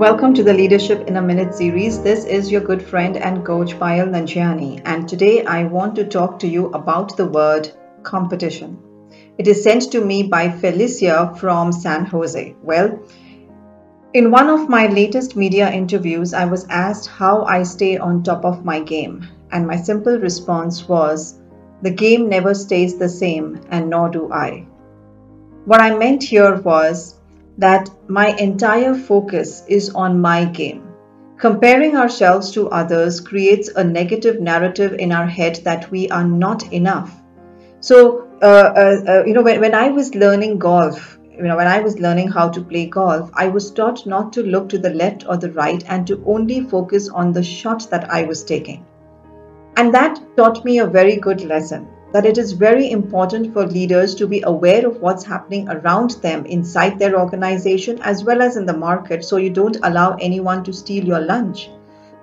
Welcome to the Leadership in a Minute series. This is your good friend and coach Payal Nanjiani, and today I want to talk to you about the word competition. It is sent to me by Felicia from San Jose. Well, in one of my latest media interviews, I was asked how I stay on top of my game, and my simple response was the game never stays the same, and nor do I. What I meant here was that my entire focus is on my game. Comparing ourselves to others creates a negative narrative in our head that we are not enough. So, uh, uh, uh, you know, when, when I was learning golf, you know, when I was learning how to play golf, I was taught not to look to the left or the right and to only focus on the shot that I was taking. And that taught me a very good lesson that it is very important for leaders to be aware of what's happening around them inside their organization as well as in the market so you don't allow anyone to steal your lunch.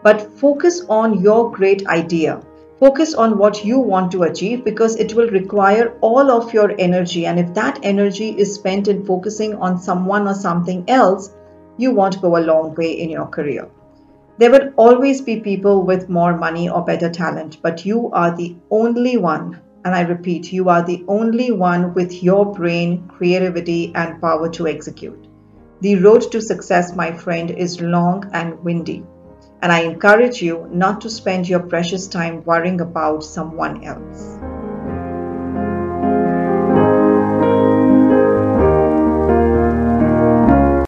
But focus on your great idea. Focus on what you want to achieve because it will require all of your energy. And if that energy is spent in focusing on someone or something else, you won't go a long way in your career. There will always be people with more money or better talent, but you are the only one and I repeat, you are the only one with your brain, creativity, and power to execute. The road to success, my friend, is long and windy. And I encourage you not to spend your precious time worrying about someone else.